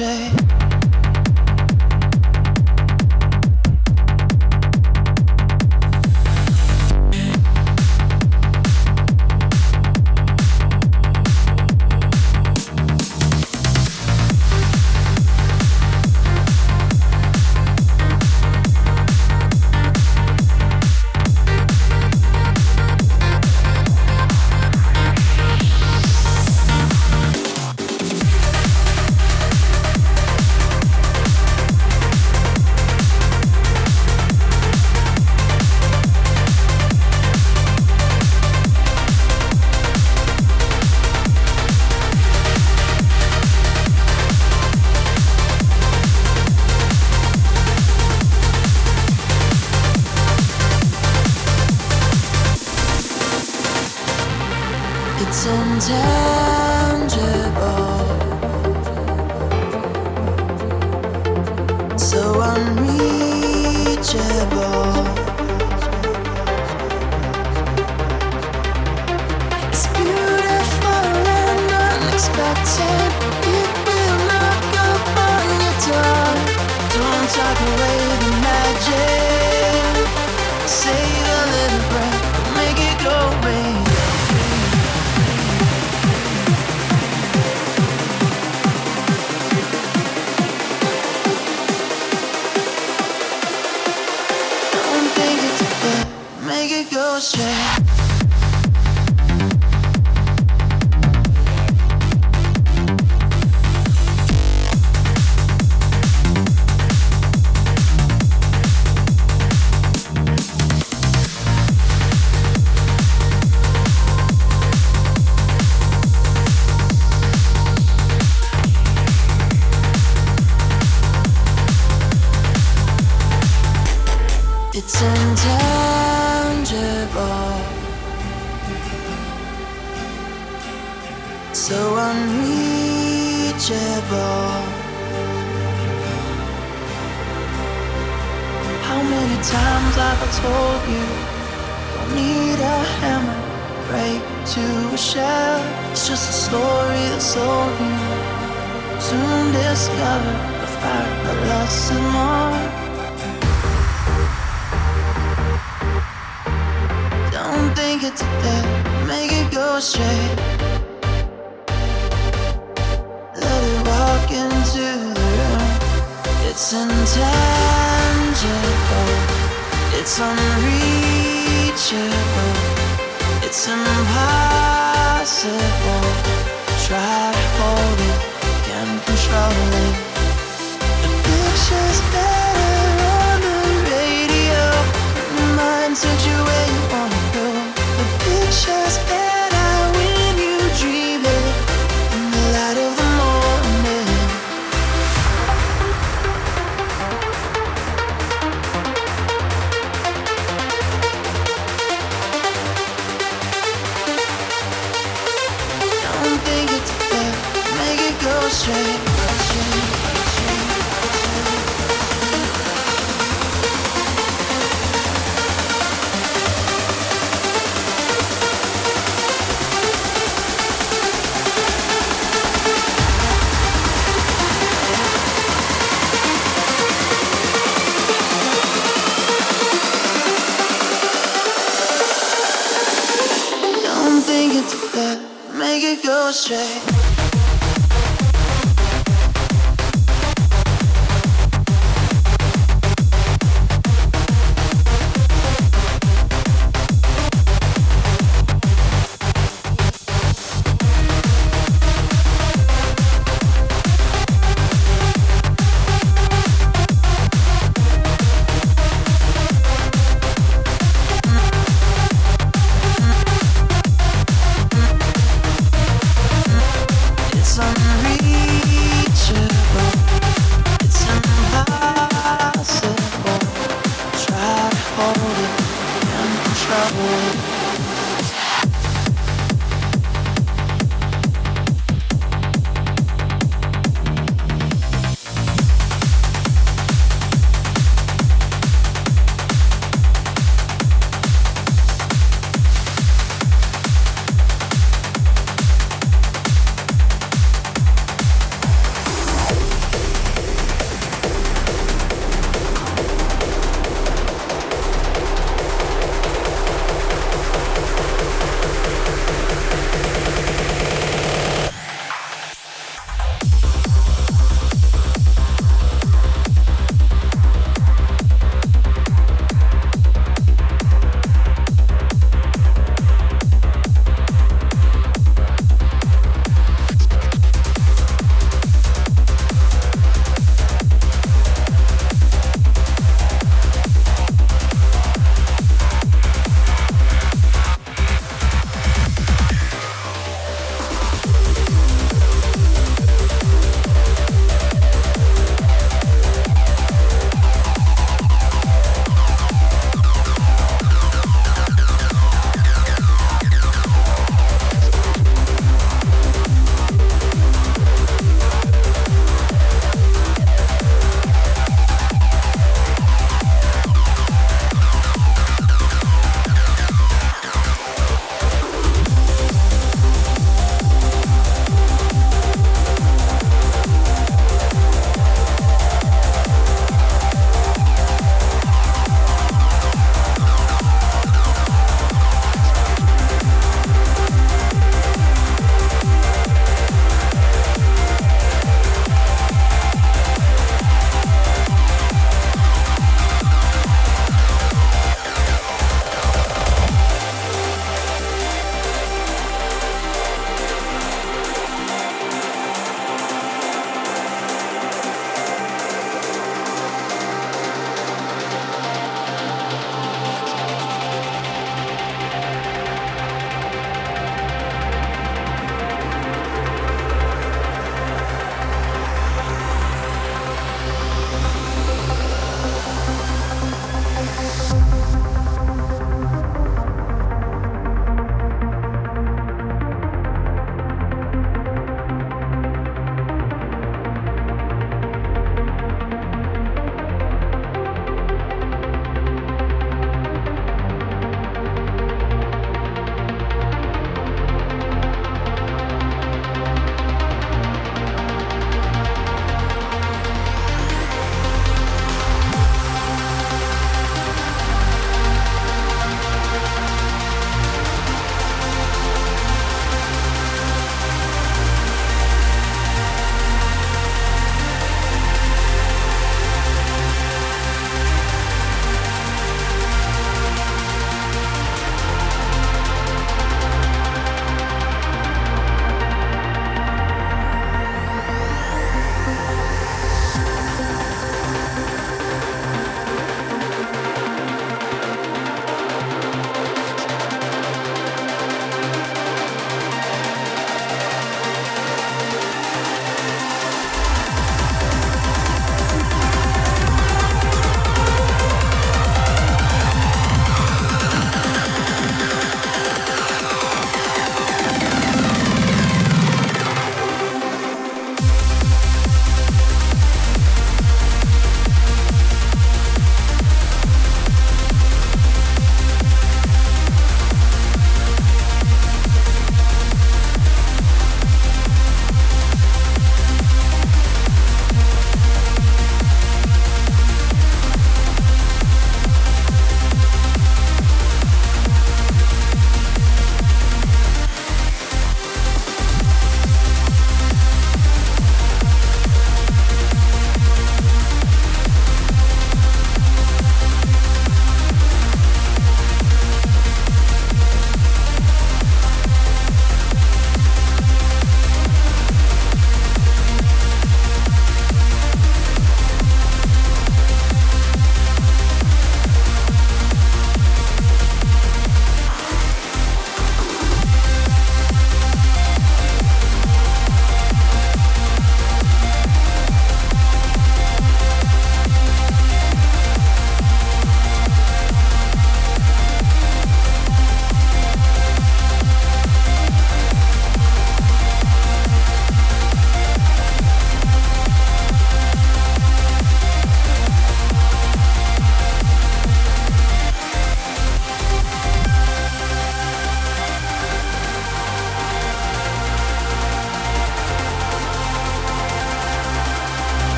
it Take it to death, make it go straight. Let it walk into the room. It's intangible, it's unreachable, it's impossible. Try to hold it, can't control it. The picture's better on the radio. Mind said you where you want precious.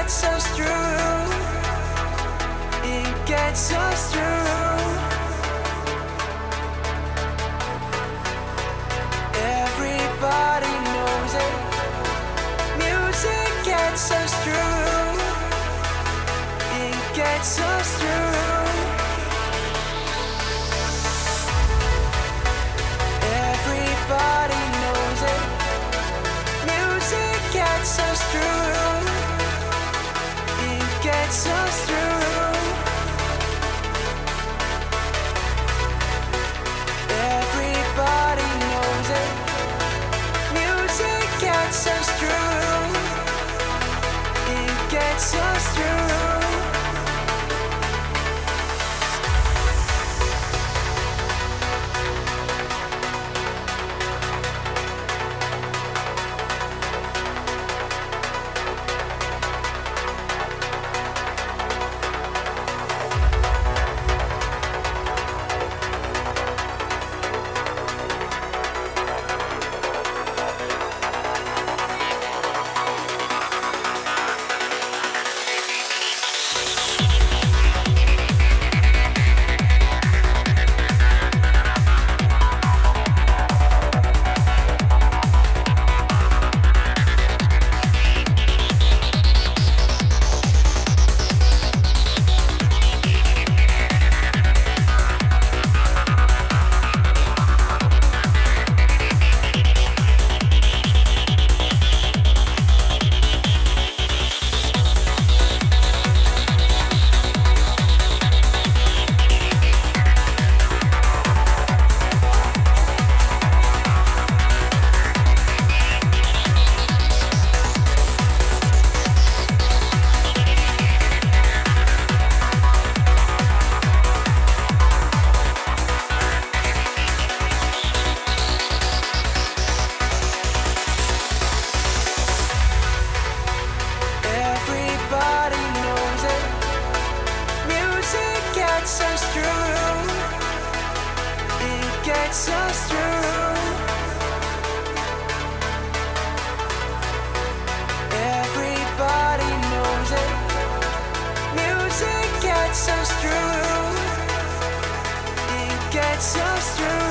Gets us through. It gets us through. Everybody knows it. Music gets us through. It gets us through. Music gets us through. It gets us through.